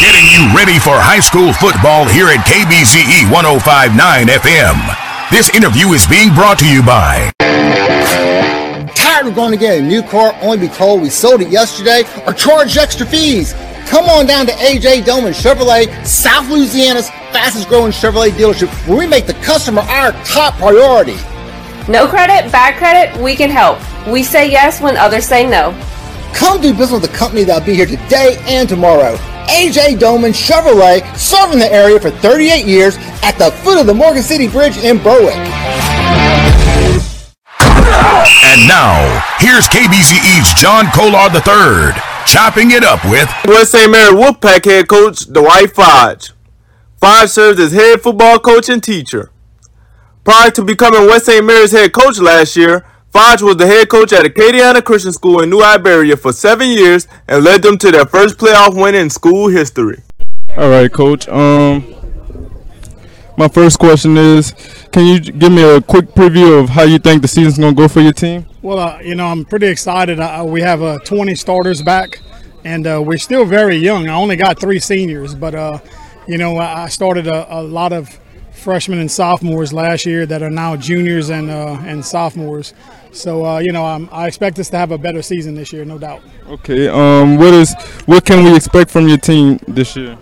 Getting you ready for high school football here at KBCE 1059 FM. This interview is being brought to you by. Tired of going to get a new car only to be told we sold it yesterday or charged extra fees? Come on down to AJ Doman Chevrolet, South Louisiana's fastest growing Chevrolet dealership, where we make the customer our top priority. No credit, bad credit, we can help. We say yes when others say no. Come do business with a company that'll be here today and tomorrow. AJ Doman Chevrolet, serving the area for 38 years at the foot of the Morgan City Bridge in Berwick. And now, here's KBCE's John Colar III, chopping it up with West St. Mary Wolfpack head coach Dwight Fage. Fage serves as head football coach and teacher. Prior to becoming West St. Mary's head coach last year, Fage was the head coach at Acadiana Christian School in New Iberia for seven years and led them to their first playoff win in school history. All right, coach. Um, my first question is, can you give me a quick preview of how you think the season's going to go for your team? Well, uh, you know, I'm pretty excited. Uh, we have uh, 20 starters back, and uh, we're still very young. I only got three seniors, but uh, you know, I started a, a, lot of freshmen and sophomores last year that are now juniors and uh, and sophomores. So you know, I'm, I expect us to have a better season this year, no doubt. Okay. Um, what is what can we expect from your team this year?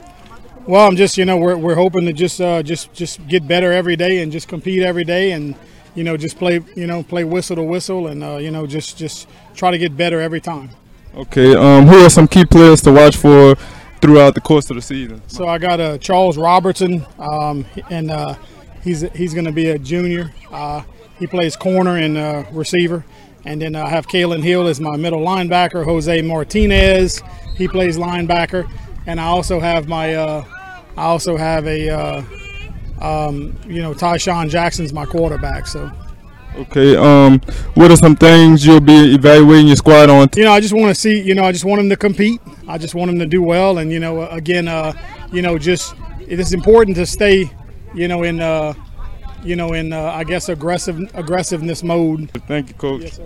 Well, I'm just you know we're, we're hoping to just uh, just just get better every day and just compete every day and you know just play you know play whistle to whistle and uh, you know just just try to get better every time. Okay. Um, who are some key players to watch for throughout the course of the season? So I got uh, Charles Robertson, um, and uh, he's he's going to be a junior. Uh, he plays corner and uh, receiver. And then I have Kalen Hill as my middle linebacker. Jose Martinez, he plays linebacker. And I also have my uh, I also have a, uh, um, you know, Tyshawn Jackson's my quarterback. So. Okay. Um, what are some things you'll be evaluating your squad on? You know, I just want to see. You know, I just want them to compete. I just want them to do well, and you know, again, uh, you know, just it is important to stay, you know, in, uh, you know, in uh, I guess aggressive aggressiveness mode. Thank you, coach. Yes,